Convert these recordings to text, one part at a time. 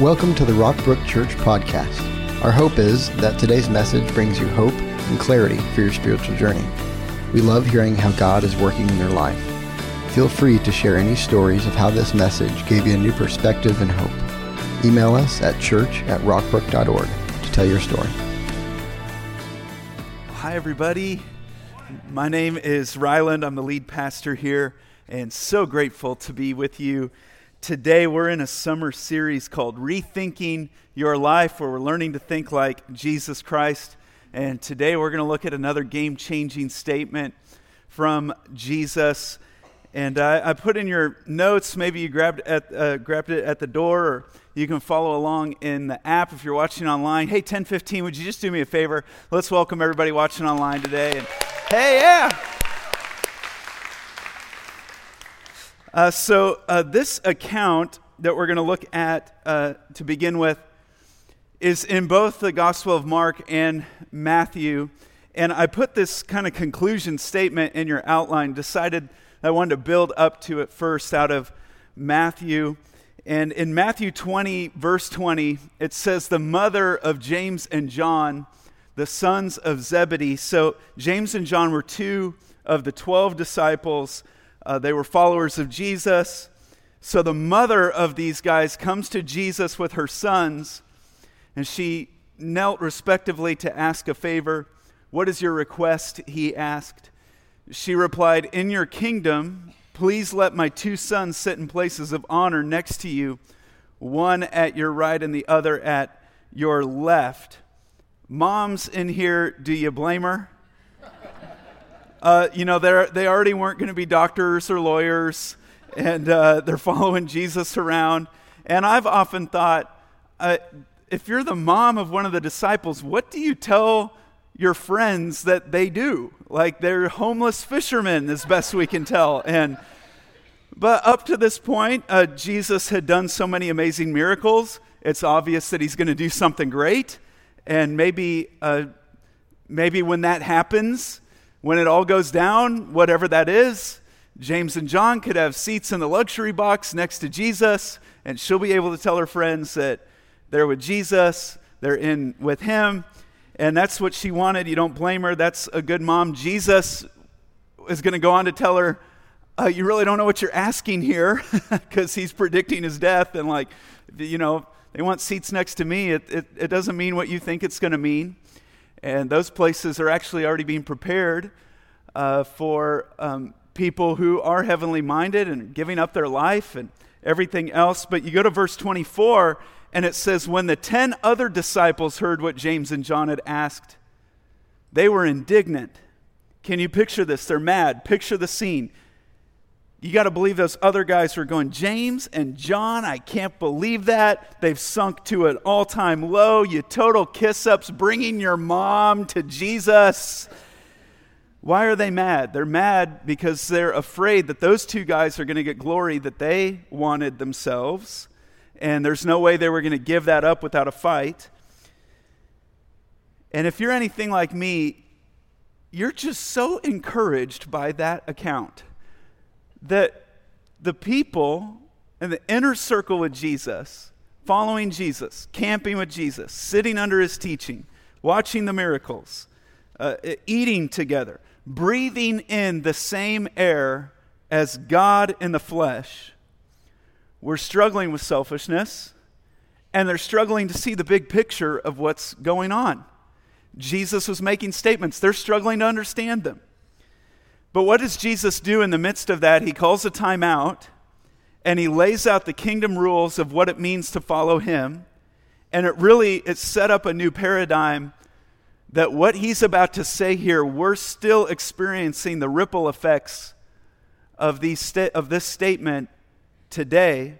Welcome to the Rockbrook Church podcast. Our hope is that today's message brings you hope and clarity for your spiritual journey. We love hearing how God is working in your life. Feel free to share any stories of how this message gave you a new perspective and hope. Email us at church at rockbrook.org to tell your story. Hi, everybody. My name is Ryland. I'm the lead pastor here, and so grateful to be with you today. We're in a summer series called Rethinking Your Life, where we're learning to think like Jesus Christ. And today we're going to look at another game changing statement from Jesus. And I, I, put in your notes, maybe you grabbed, at, uh, grabbed it at the door, or you can follow along in the app if you're watching online. Hey, 1015, would you just do me a favor? Let's welcome everybody watching online today. And hey, yeah. Uh, so, uh, this account that we're going to look at uh, to begin with is in both the Gospel of Mark and Matthew. And I put this kind of conclusion statement in your outline, decided I wanted to build up to it first out of Matthew. And in Matthew 20, verse 20, it says, The mother of James and John, the sons of Zebedee. So, James and John were two of the 12 disciples uh, they were followers of Jesus. So the mother of these guys comes to Jesus with her sons, and she knelt respectively to ask a favor. What is your request? He asked. She replied, In your kingdom, please let my two sons sit in places of honor next to you, one at your right and the other at your left. Moms in here, do you blame her? Uh, you know, they already weren't going to be doctors or lawyers, and uh, they're following Jesus around. And I've often thought, uh, if you're the mom of one of the disciples, what do you tell your friends that they do? Like they're homeless fishermen, as best we can tell. And but up to this point, uh, Jesus had done so many amazing miracles. It's obvious that he's going to do something great, and maybe, uh, maybe when that happens, when it all goes down, whatever that is, James and John could have seats in the luxury box next to Jesus, and she'll be able to tell her friends that they're with Jesus, they're in with him, and that's what she wanted. You don't blame her. That's a good mom. Jesus is going to go on to tell her, uh, You really don't know what you're asking here, because he's predicting his death, and like, you know, they want seats next to me. It, it, it doesn't mean what you think it's going to mean. And those places are actually already being prepared uh, for um, people who are heavenly minded and giving up their life and everything else. But you go to verse 24, and it says, When the ten other disciples heard what James and John had asked, they were indignant. Can you picture this? They're mad. Picture the scene you got to believe those other guys who are going, James and John, I can't believe that. They've sunk to an all time low. You total kiss ups, bringing your mom to Jesus. Why are they mad? They're mad because they're afraid that those two guys are going to get glory that they wanted themselves. And there's no way they were going to give that up without a fight. And if you're anything like me, you're just so encouraged by that account that the people in the inner circle with Jesus, following Jesus, camping with Jesus, sitting under his teaching, watching the miracles, uh, eating together, breathing in the same air as God in the flesh, we're struggling with selfishness and they're struggling to see the big picture of what's going on. Jesus was making statements, they're struggling to understand them. But what does Jesus do in the midst of that? He calls a time out and he lays out the kingdom rules of what it means to follow him. And it really it set up a new paradigm that what he's about to say here, we're still experiencing the ripple effects of, these sta- of this statement today.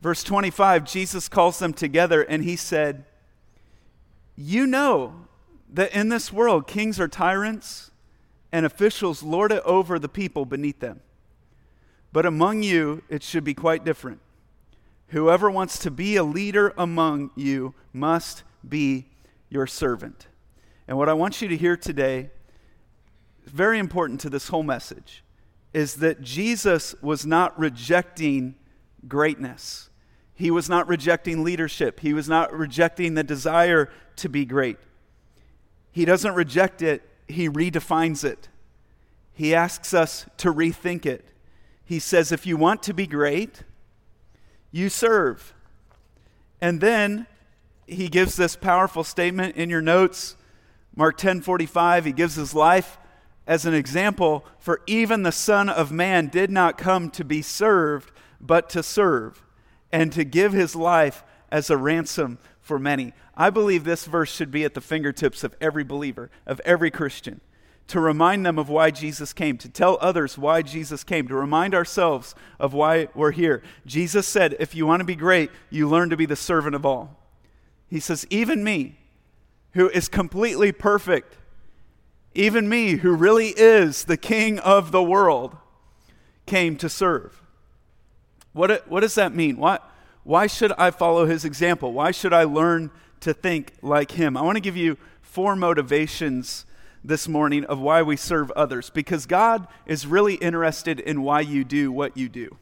Verse 25, Jesus calls them together and he said, You know that in this world kings are tyrants and officials lord it over the people beneath them. But among you, it should be quite different. Whoever wants to be a leader among you must be your servant. And what I want you to hear today, very important to this whole message, is that Jesus was not rejecting greatness. He was not rejecting leadership, he was not rejecting the desire to be great. He doesn't reject it, he redefines it. He asks us to rethink it. He says, if you want to be great, you serve. And then he gives this powerful statement in your notes, Mark 10 45. He gives his life as an example for even the Son of Man did not come to be served, but to serve, and to give his life as a ransom for many. I believe this verse should be at the fingertips of every believer, of every Christian, to remind them of why Jesus came, to tell others why Jesus came, to remind ourselves of why we're here. Jesus said, If you want to be great, you learn to be the servant of all. He says, Even me, who is completely perfect, even me, who really is the king of the world, came to serve. What, what does that mean? Why, why should I follow his example? Why should I learn to think like him? I want to give you four motivations this morning of why we serve others because God is really interested in why you do what you do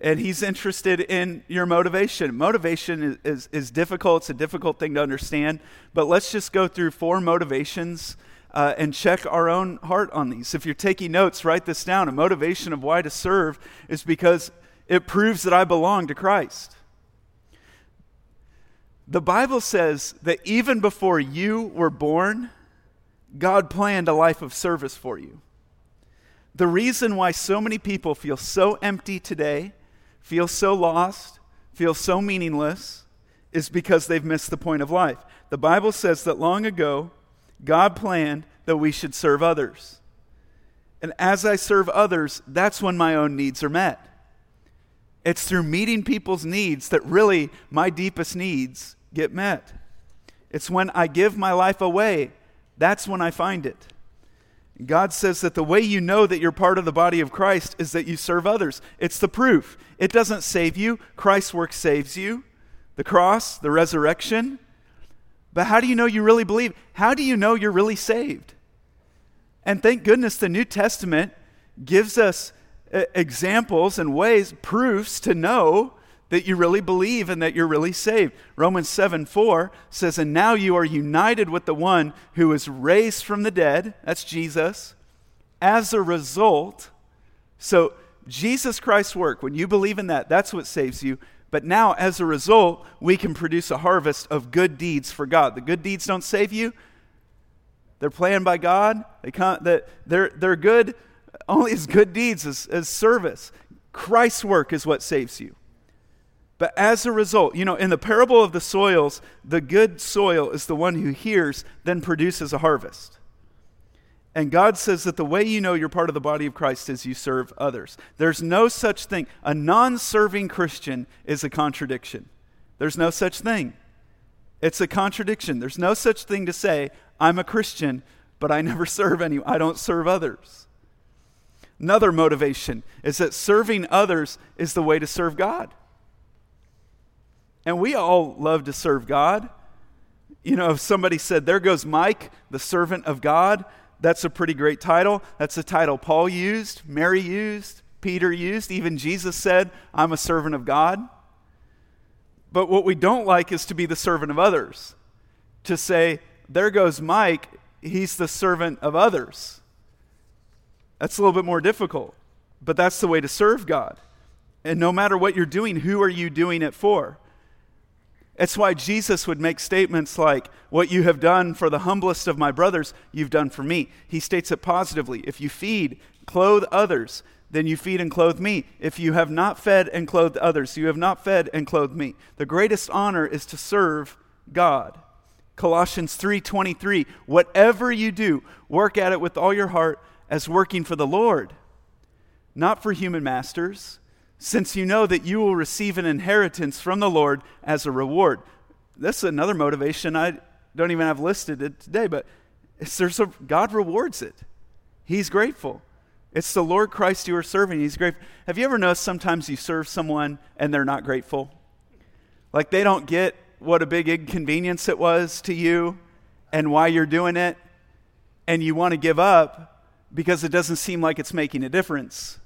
and he's interested in your motivation. Motivation is, is, is, difficult, it's a difficult thing to understand, but let's just go through four motivations uh, and check our own heart on these. If you're taking notes, write this down. A motivation of why to serve is because it proves that I belong to Christ. The Bible says that even before you were born, God planned a life of service for you. The reason why so many people feel so empty today feel so lost, feel so meaningless, is because they've missed the point of life. The Bible says that long ago, God planned that we should serve others. And as I serve others, that's when my own needs are met. It's through meeting people's needs that really my deepest needs get met. It's when I give my life away, that's when I find it. God says that the way you know that you're part of the body of Christ is that you serve others. It's the proof. It doesn't save you, Christ's work saves you. The cross, the resurrection. But how do you know you really believe? How do you know you're really saved? And thank goodness the New Testament gives us examples and ways, proofs to know that you really believe and that you're really saved. Romans 7 4 says, And now you are united with the one who was raised from the dead, that's Jesus. As a result, so Jesus Christ's work, when you believe in that, that's what saves you. But now, as a result, we can produce a harvest of good deeds for God. The good deeds don't save you, they're planned by God. They come, they're, they're good only as good deeds, as, as service. Christ's work is what saves you. But as a result, you know, in the parable of the soils, the good soil is the one who hears, then produces a harvest. And God says that the way you know you're part of the body of Christ is you serve others. There's no such thing. A non serving Christian is a contradiction. There's no such thing. It's a contradiction. There's no such thing to say, I'm a Christian, but I never serve anyone. I don't serve others. Another motivation is that serving others is the way to serve God. And we all love to serve God. You know, if somebody said, There goes Mike, the servant of God, that's a pretty great title. That's a title Paul used, Mary used, Peter used. Even Jesus said, I'm a servant of God. But what we don't like is to be the servant of others. To say, There goes Mike, he's the servant of others. That's a little bit more difficult. But that's the way to serve God. And no matter what you're doing, who are you doing it for? It's why Jesus would make statements like, What you have done for the humblest of my brothers, you've done for me. He states it positively. If you feed, clothe others, then you feed and clothe me. If you have not fed and clothed others, you have not fed and clothed me. The greatest honor is to serve God. Colossians 3:23 Whatever you do, work at it with all your heart as working for the Lord, not for human masters since you know that you will receive an inheritance from the Lord as a reward. That's another motivation I don't even have listed today, but there's a, God rewards it. He's grateful. It's the Lord Christ you are serving. He's grateful. Have you ever noticed sometimes you serve someone and they're not grateful? Like they don't get what a big inconvenience it was to you and why you're doing it, and you want to give up because it doesn't seem like it's making a difference.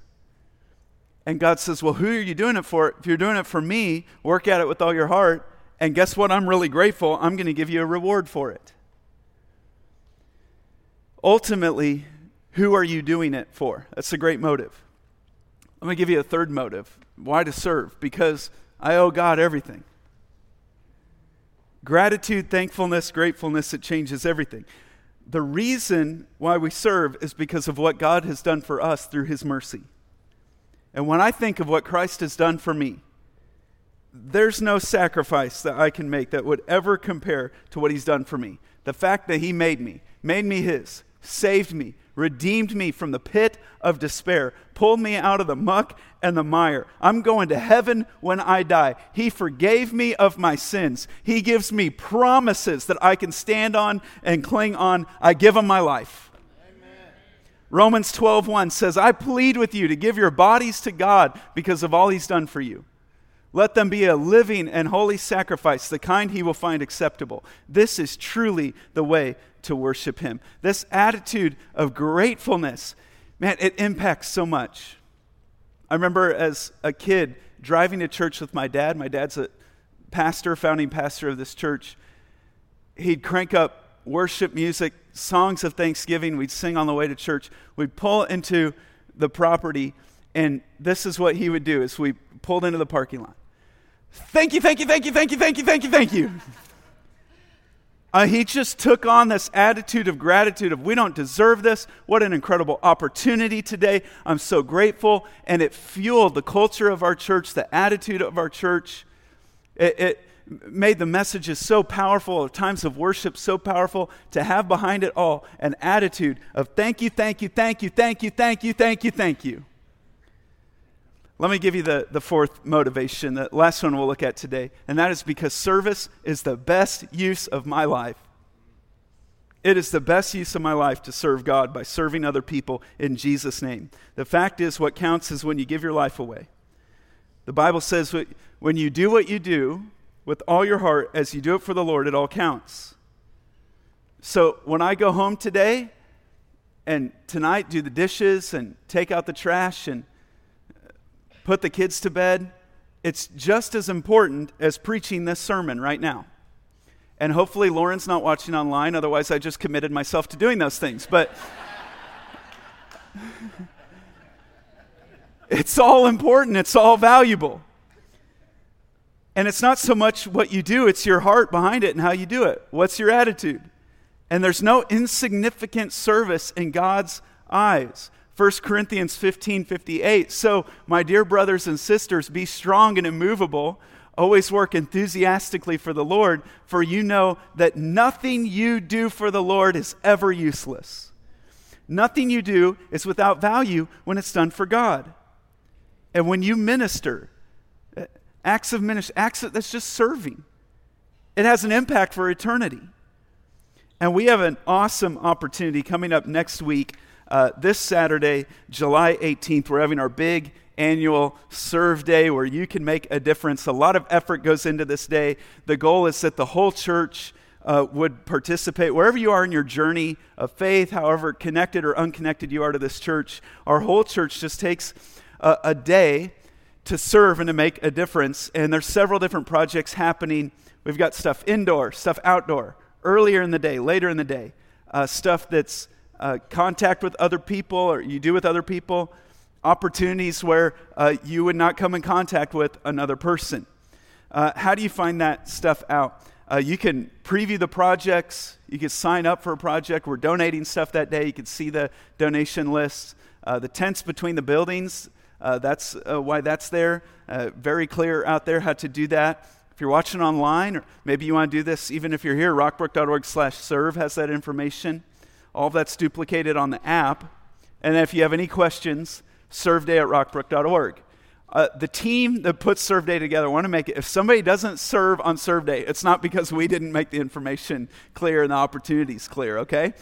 And God says, Well, who are you doing it for? If you're doing it for me, work at it with all your heart. And guess what? I'm really grateful. I'm going to give you a reward for it. Ultimately, who are you doing it for? That's a great motive. Let me give you a third motive. Why to serve? Because I owe God everything. Gratitude, thankfulness, gratefulness, it changes everything. The reason why we serve is because of what God has done for us through his mercy. And when I think of what Christ has done for me, there's no sacrifice that I can make that would ever compare to what he's done for me. The fact that he made me, made me his, saved me, redeemed me from the pit of despair, pulled me out of the muck and the mire. I'm going to heaven when I die. He forgave me of my sins. He gives me promises that I can stand on and cling on. I give him my life. Amen. Romans 12:1 says, "I plead with you to give your bodies to God because of all he's done for you." Let them be a living and holy sacrifice, the kind he will find acceptable. This is truly the way to worship him. This attitude of gratefulness, man, it impacts so much. I remember as a kid driving to church with my dad. My dad's a pastor, founding pastor of this church. He'd crank up worship music, songs of thanksgiving. We'd sing on the way to church. We'd pull into the property, and this is what he would do as we pulled into the parking lot. Thank you, thank you, thank you, thank you, thank you, thank you, thank you. Uh, he just took on this attitude of gratitude of we don't deserve this what an incredible opportunity today i'm so grateful and it fueled the culture of our church the attitude of our church it, it made the messages so powerful times of worship so powerful to have behind it all an attitude of thank you thank you thank you thank you thank you thank you thank you let me give you the, the fourth motivation, the last one we'll look at today, and that is because service is the best use of my life. It is the best use of my life to serve God by serving other people in Jesus' name. The fact is, what counts is when you give your life away. The Bible says when you do what you do with all your heart, as you do it for the Lord, it all counts. So when I go home today and tonight do the dishes and take out the trash and put the kids to bed, it's just as important as preaching this sermon right now. And hopefully, Lauren's not watching online, otherwise, I just committed myself to doing those things. But it's all important, it's all valuable. And it's not so much what you do, it's your heart behind it and how you do it. What's your attitude? And there's no insignificant service in God's eyes. 1 Corinthians 15 58. So, my dear brothers and sisters, be strong and immovable. Always work enthusiastically for the Lord, for you know that nothing you do for the Lord is ever useless. Nothing you do is without value when it's done for God. And when you minister, uh, acts of ministry, acts of, that's just serving. It has an impact for eternity. And we have an awesome opportunity coming up next week uh, this Saturday, July 18th, we're having our big annual serve day where you can make a difference. A lot of effort goes into this day. The goal is that the whole church uh, would participate. Wherever you are in your journey of faith, however connected or unconnected you are to this church, our whole church just takes a, a day to serve and to make a difference. And there's several different projects happening. We've got stuff indoor, stuff outdoor, earlier in the day, later in the day, uh, stuff that's uh, contact with other people or you do with other people, opportunities where uh, you would not come in contact with another person. Uh, how do you find that stuff out? Uh, you can preview the projects. You can sign up for a project. We're donating stuff that day. You can see the donation list. Uh, the tents between the buildings, uh, that's why that's there. very clear out there how to do that. If you're watching online, or maybe you want to do this even if you're here, rockbrook.org slash serve has that information. All that's duplicated on the app. And if you have any questions, serveday at rockbrook.org. Uh, the team that puts Serve Day together want to make it. If somebody doesn't serve on Serve Day, it's not because we didn't make the information clear and the opportunities clear, okay?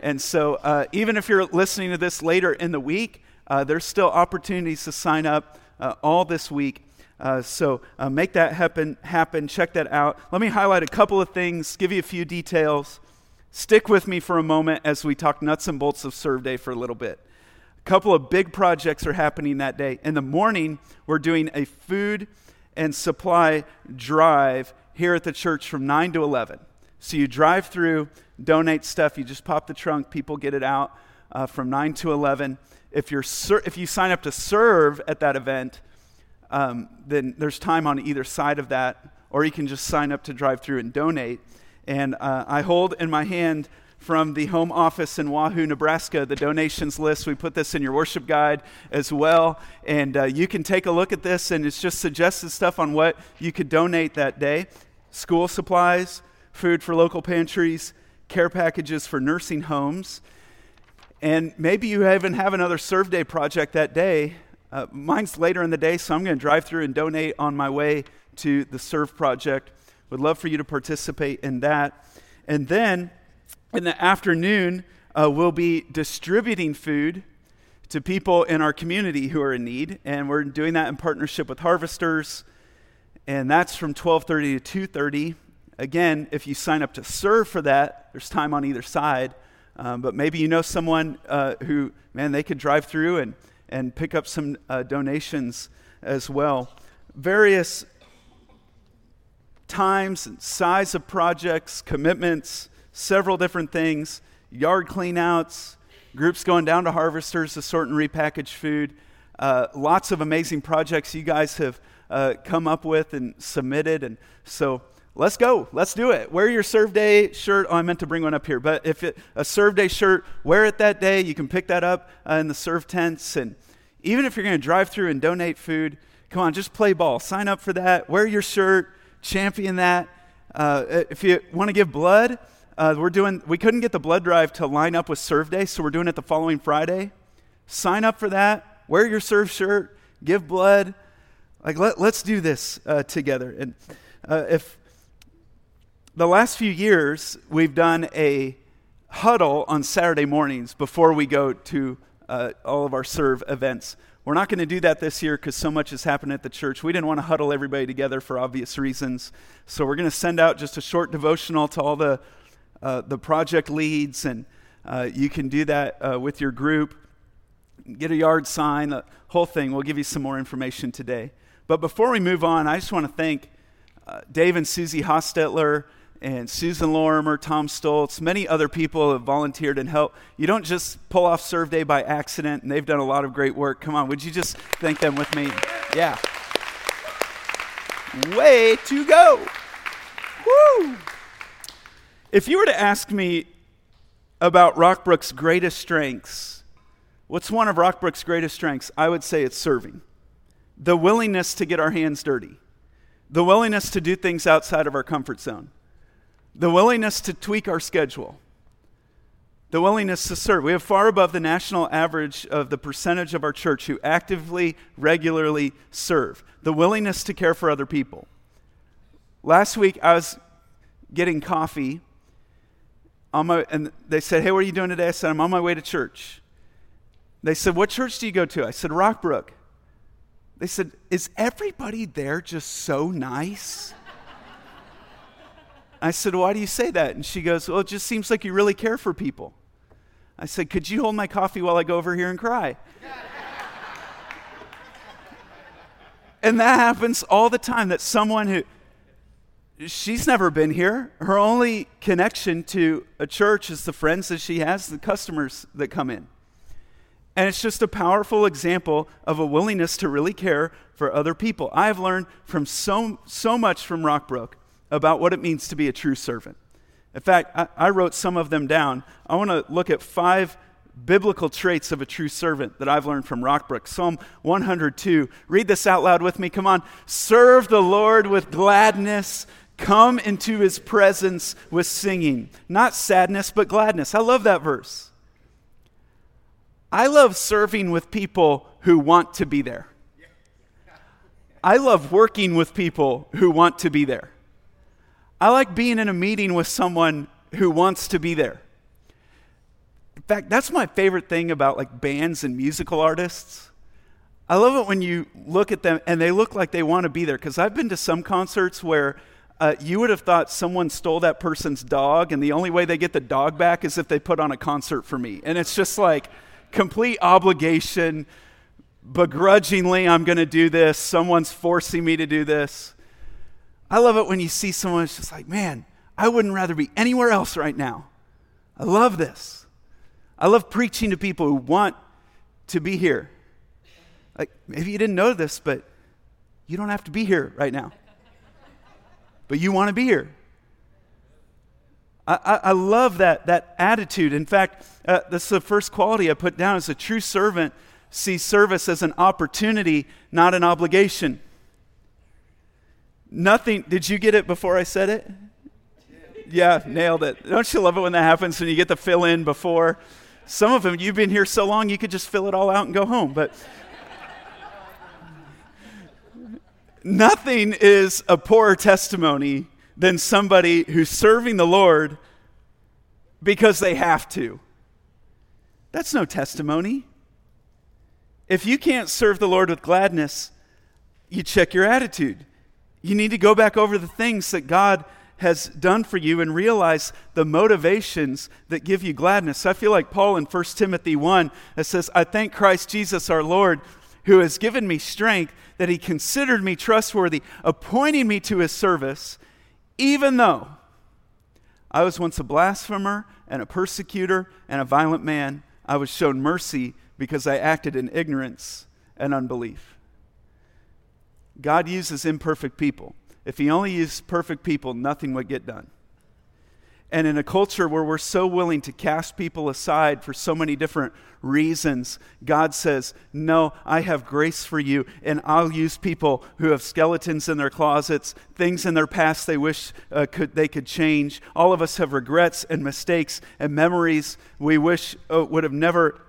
And so, uh, even if you're listening to this later in the week, uh, there's still opportunities to sign up uh, all this week. Uh, so, uh, make that happen, happen. Check that out. Let me highlight a couple of things, give you a few details. Stick with me for a moment as we talk nuts and bolts of Serve Day for a little bit. A couple of big projects are happening that day. In the morning, we're doing a food and supply drive here at the church from 9 to 11. So you drive through, donate stuff, you just pop the trunk, people get it out uh, from 9 to 11. If, you're ser- if you sign up to serve at that event, um, then there's time on either side of that, or you can just sign up to drive through and donate. And uh, I hold in my hand from the home office in Wahoo, Nebraska, the donations list. We put this in your worship guide as well. And uh, you can take a look at this, and it's just suggested stuff on what you could donate that day school supplies, food for local pantries, care packages for nursing homes. And maybe you even have another Serve Day project that day. Uh, mine's later in the day, so I'm going to drive through and donate on my way to the Serve Project. Would love for you to participate in that. And then in the afternoon, uh, we'll be distributing food to people in our community who are in need, and we're doing that in partnership with Harvesters, and that's from 12:30 to 2:30. Again, if you sign up to serve for that, there's time on either side. Um, but maybe you know someone uh, who, man, they could drive through and, and pick up some uh, donations as well. Various times and size of projects, commitments, several different things yard cleanouts, groups going down to harvesters to sort and repackage food. Uh, lots of amazing projects you guys have uh, come up with and submitted. And so let's go. Let's do it. Wear your serve day shirt. Oh, I meant to bring one up here. But if it, a serve day shirt, wear it that day. You can pick that up uh, in the serve tents. And even if you're going to drive through and donate food, come on, just play ball. Sign up for that. Wear your shirt. Champion that. Uh, if you want to give blood, uh, we're doing, we couldn't get the blood drive to line up with serve day, so we're doing it the following Friday. Sign up for that. Wear your serve shirt. Give blood. Like, let, let's do this uh, together. And uh, if the last few years, we've done a huddle on Saturday mornings before we go to uh, all of our serve events. We're not going to do that this year because so much has happened at the church. We didn't want to huddle everybody together for obvious reasons. So we're going to send out just a short devotional to all the uh, the project leads, and uh, you can do that uh, with your group. Get a yard sign, the whole thing. We'll give you some more information today. But before we move on, I just want to thank uh, Dave and Susie Hostetler and Susan Lorimer, Tom Stoltz, many other people have volunteered and helped. You don't just pull off Serve Day by accident, and they've done a lot of great work. Come on, would you just thank them with me? Yeah. Way to go. Woo! If you were to ask me about Rockbrook's greatest strengths, what's one of Rockbrook's greatest strengths? I would say it's serving. The willingness to get our hands dirty, the willingness to do things outside of our comfort zone, the willingness to tweak our schedule, the willingness to serve. We have far above the national average of the percentage of our church who actively, regularly serve, the willingness to care for other people. Last week, I was getting coffee on my, and they said, Hey, what are you doing today? I said, I'm on my way to church. They said, What church do you go to? I said, Rockbrook. They said, Is everybody there just so nice? I said, Why do you say that? And she goes, Well, it just seems like you really care for people. I said, Could you hold my coffee while I go over here and cry? and that happens all the time that someone who, she's never been here. Her only connection to a church is the friends that she has, the customers that come in. And it's just a powerful example of a willingness to really care for other people. I have learned from so, so much from Rockbrook about what it means to be a true servant. In fact, I, I wrote some of them down. I want to look at five biblical traits of a true servant that I've learned from Rockbrook. Psalm 102. Read this out loud with me. Come on. Serve the Lord with gladness. Come into his presence with singing. Not sadness, but gladness. I love that verse. I love serving with people who want to be there. I love working with people who want to be there. I like being in a meeting with someone who wants to be there. In fact, that's my favorite thing about like bands and musical artists. I love it when you look at them and they look like they want to be there because I've been to some concerts where uh, you would have thought someone stole that person's dog, and the only way they get the dog back is if they put on a concert for me. And it's just like, complete obligation. Begrudgingly, I'm going to do this. Someone's forcing me to do this. I love it when you see someone who's just like, man, I wouldn't rather be anywhere else right now. I love this. I love preaching to people who want to be here. Like, maybe you didn't know this, but you don't have to be here right now. But you want to be here. I, I, I love that, that attitude. In fact, uh, that's the first quality I put down as a true servant sees service as an opportunity, not an obligation. Nothing, did you get it before I said it? Yeah, nailed it. Don't you love it when that happens when you get to fill in before? Some of them, you've been here so long, you could just fill it all out and go home. But nothing is a poorer testimony than somebody who's serving the Lord because they have to. That's no testimony. If you can't serve the Lord with gladness, you check your attitude. You need to go back over the things that God has done for you and realize the motivations that give you gladness. I feel like Paul in 1 Timothy 1 that says, I thank Christ Jesus our Lord who has given me strength that he considered me trustworthy, appointing me to his service, even though I was once a blasphemer and a persecutor and a violent man, I was shown mercy because I acted in ignorance and unbelief. God uses imperfect people. If he only used perfect people, nothing would get done. And in a culture where we're so willing to cast people aside for so many different reasons, God says, No, I have grace for you, and I'll use people who have skeletons in their closets, things in their past they wish uh, could, they could change. All of us have regrets and mistakes and memories we wish uh, would have never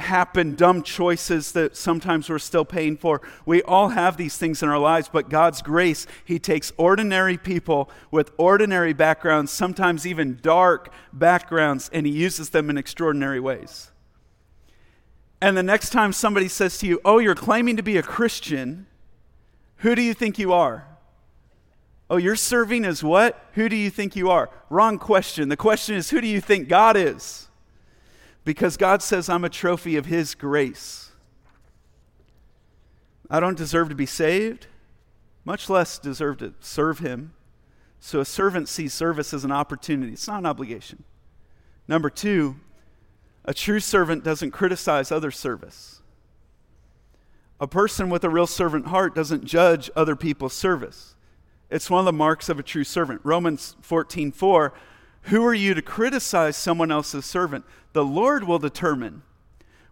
happen, dumb choices that sometimes we're still paying for. We all have these things in our lives, but God's grace, He takes ordinary people with ordinary backgrounds, sometimes even dark backgrounds, and He uses them in extraordinary ways. And the next time somebody says to you, Oh, you're claiming to be a Christian, who do you think you are? Oh, you're serving as what? Who do you think you are? Wrong question. The question is, who do you think God is? Because God says I'm a trophy of His grace. I don't deserve to be saved, much less deserve to serve Him. So a servant sees service as an opportunity, it's not an obligation. Number two, a true servant doesn't criticize other service. A person with a real servant heart doesn't judge other people's service. It's one of the marks of a true servant. Romans 14 4 who are you to criticize someone else's servant? The Lord will determine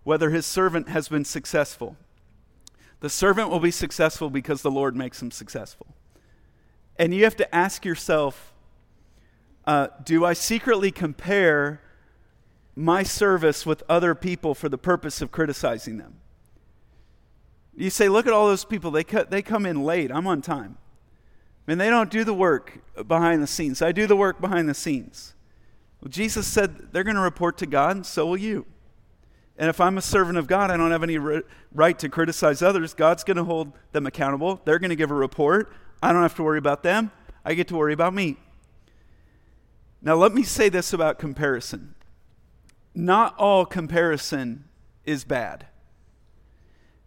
whether his servant has been successful. The servant will be successful because the Lord makes him successful. And you have to ask yourself uh, do I secretly compare my service with other people for the purpose of criticizing them? You say, look at all those people, they, cut, they come in late, I'm on time. And they don't do the work behind the scenes. I do the work behind the scenes. Well, Jesus said they're going to report to God, and so will you. And if I'm a servant of God, I don't have any right to criticize others. God's going to hold them accountable. They're going to give a report. I don't have to worry about them. I get to worry about me. Now, let me say this about comparison not all comparison is bad.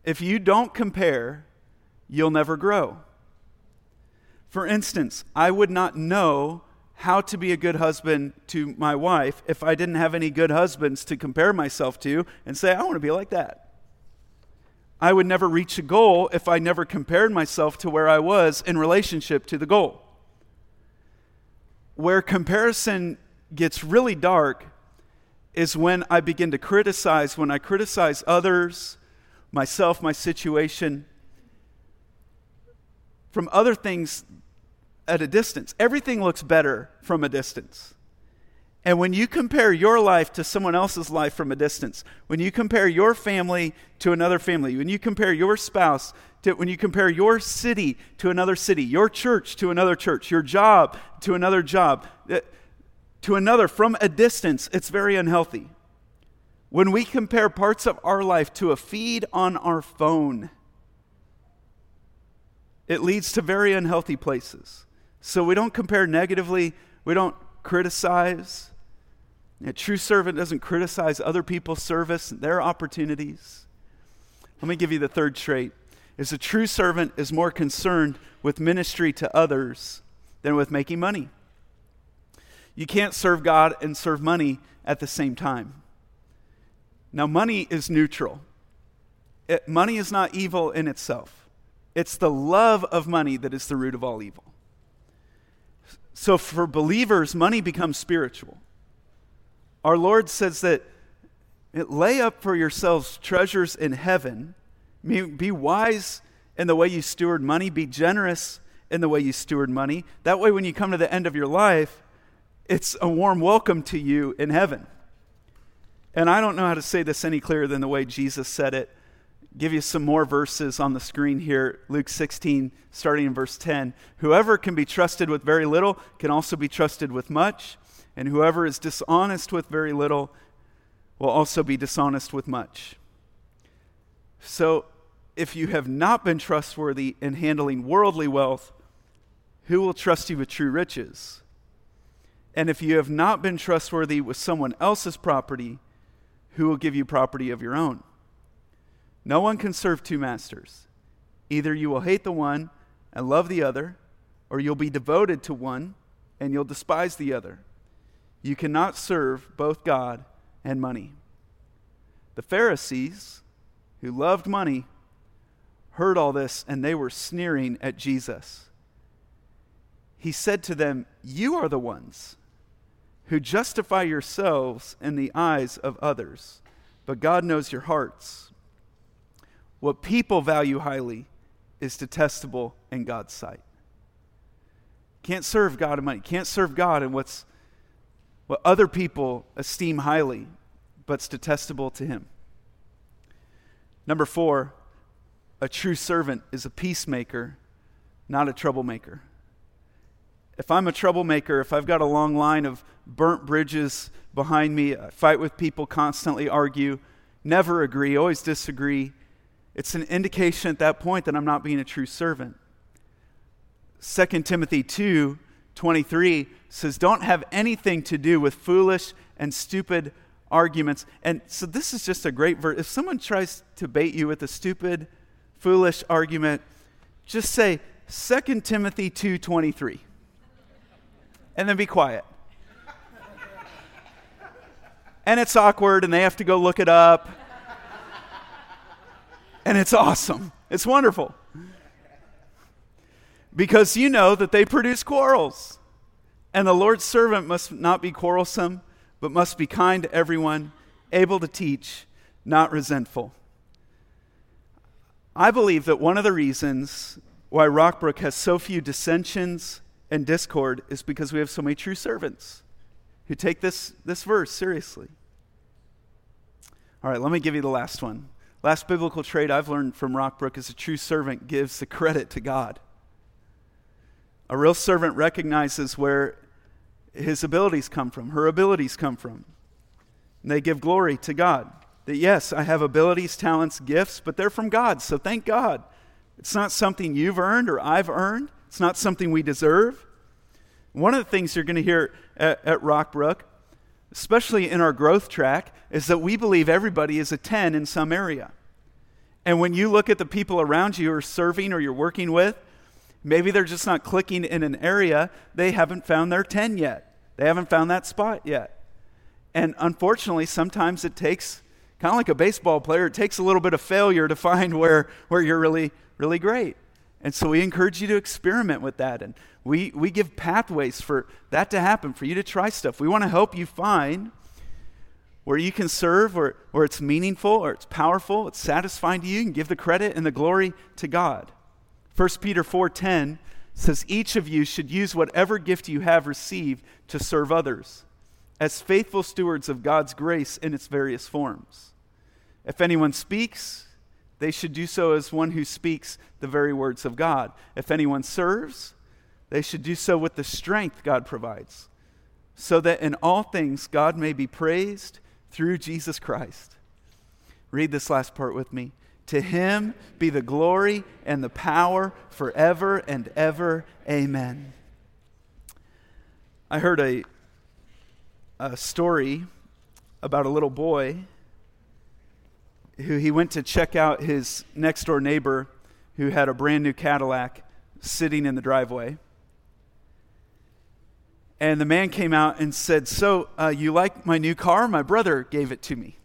If you don't compare, you'll never grow. For instance, I would not know how to be a good husband to my wife if I didn't have any good husbands to compare myself to and say, I want to be like that. I would never reach a goal if I never compared myself to where I was in relationship to the goal. Where comparison gets really dark is when I begin to criticize, when I criticize others, myself, my situation, from other things at a distance. Everything looks better from a distance. And when you compare your life to someone else's life from a distance, when you compare your family to another family, when you compare your spouse to, when you compare your city to another city, your church to another church, your job to another job, uh, to another from a distance, it's very unhealthy. When we compare parts of our life to a feed on our phone, it leads to very unhealthy places. So we don't compare negatively, we don't criticize. A true servant doesn't criticize other people's service and their opportunities. Let me give you the third trait. Is a true servant is more concerned with ministry to others than with making money. You can't serve God and serve money at the same time. Now, money is neutral. It, money is not evil in itself. It's the love of money that is the root of all evil. So, for believers, money becomes spiritual. Our Lord says that lay up for yourselves treasures in heaven. Be wise in the way you steward money, be generous in the way you steward money. That way, when you come to the end of your life, it's a warm welcome to you in heaven. And I don't know how to say this any clearer than the way Jesus said it. Give you some more verses on the screen here. Luke 16, starting in verse 10. Whoever can be trusted with very little can also be trusted with much, and whoever is dishonest with very little will also be dishonest with much. So, if you have not been trustworthy in handling worldly wealth, who will trust you with true riches? And if you have not been trustworthy with someone else's property, who will give you property of your own? No one can serve two masters. Either you will hate the one and love the other, or you'll be devoted to one and you'll despise the other. You cannot serve both God and money. The Pharisees, who loved money, heard all this and they were sneering at Jesus. He said to them, You are the ones who justify yourselves in the eyes of others, but God knows your hearts. What people value highly is detestable in God's sight. Can't serve God in money. Can't serve God in what's what other people esteem highly, but's detestable to Him. Number four, a true servant is a peacemaker, not a troublemaker if I'm a troublemaker, if I've got a long line of burnt bridges behind me, I fight with people, constantly argue, never agree, always disagree, it's an indication at that point that I'm not being a true servant. 2 Timothy 2 23 says, Don't have anything to do with foolish and stupid arguments. And so this is just a great verse. If someone tries to bait you with a stupid, foolish argument, just say 2 Timothy 2 23 and then be quiet. and it's awkward, and they have to go look it up. And it's awesome. It's wonderful. Because you know that they produce quarrels. And the Lord's servant must not be quarrelsome, but must be kind to everyone, able to teach, not resentful. I believe that one of the reasons why Rockbrook has so few dissensions and discord is because we have so many true servants who take this, this verse seriously. All right, let me give you the last one. Last biblical trait I've learned from Rockbrook is a true servant gives the credit to God. A real servant recognizes where his abilities come from, her abilities come from. And they give glory to God. That yes, I have abilities, talents, gifts, but they're from God, so thank God. It's not something you've earned or I've earned. It's not something we deserve. One of the things you're going to hear at, at Rockbrook, especially in our growth track, is that we believe everybody is a 10 in some area. And when you look at the people around you who are serving or you're working with, maybe they're just not clicking in an area, they haven't found their 10 yet. They haven't found that spot yet. And unfortunately, sometimes it takes, kind of like a baseball player, it takes a little bit of failure to find where, where you're really, really great. And so we encourage you to experiment with that. And we, we give pathways for that to happen, for you to try stuff. We want to help you find where you can serve, or, or it's meaningful, or it's powerful, it's satisfying to you, and give the credit and the glory to God. 1 Peter 4.10 says, Each of you should use whatever gift you have received to serve others, as faithful stewards of God's grace in its various forms. If anyone speaks, they should do so as one who speaks the very words of God. If anyone serves, they should do so with the strength God provides, so that in all things God may be praised through Jesus Christ. Read this last part with me. To him be the glory and the power forever and ever. Amen. I heard a, a story about a little boy who he went to check out his next door neighbor who had a brand new Cadillac sitting in the driveway. And the man came out and said, So, uh, you like my new car? My brother gave it to me.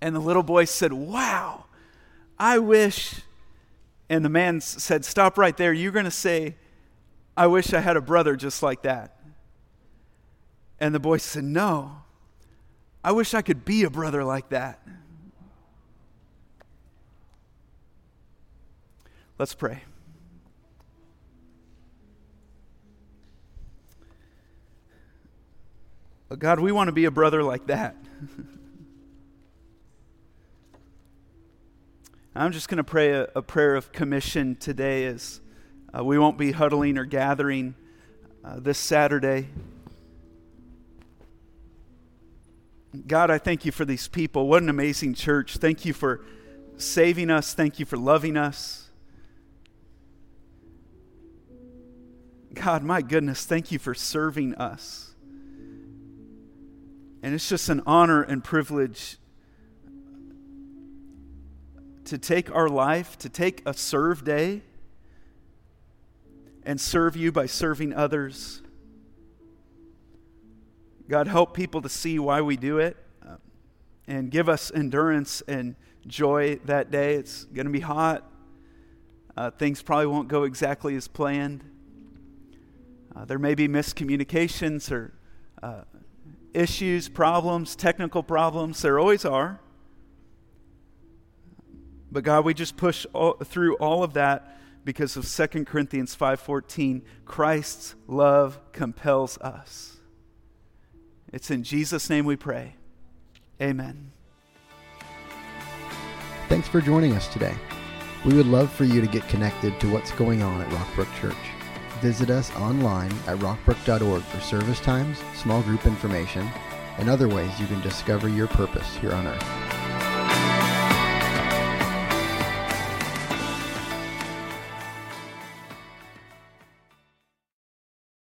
And the little boy said, Wow, I wish. And the man said, Stop right there. You're going to say, I wish I had a brother just like that. And the boy said, No, I wish I could be a brother like that. Let's pray. God, we want to be a brother like that. I'm just going to pray a, a, prayer of commission today as uh, we won't be huddling or gathering uh, this Saturday. God, I thank you for these people. What an amazing church. Thank you for saving us. Thank you for loving us. God, my goodness, thank you for serving us. And it's just an honor and privilege to take our life, to take a serve day and serve you by serving others. God, help people to see why we do it uh, and give us endurance and joy that day. It's going to be hot. Uh, things probably won't go exactly as planned. Uh, there may be miscommunications or uh, issues, problems, technical problems. There always are. But God, we just push all, through all of that because of 2 Corinthians 5:14. Christ's love compels us. It's in Jesus name we pray. Amen. Thanks for joining us today. We would love for you to get connected to what's going on at Rockbrook Church visit us online at rockbrook.org for service times, small group information, and other ways you can discover your purpose here on earth.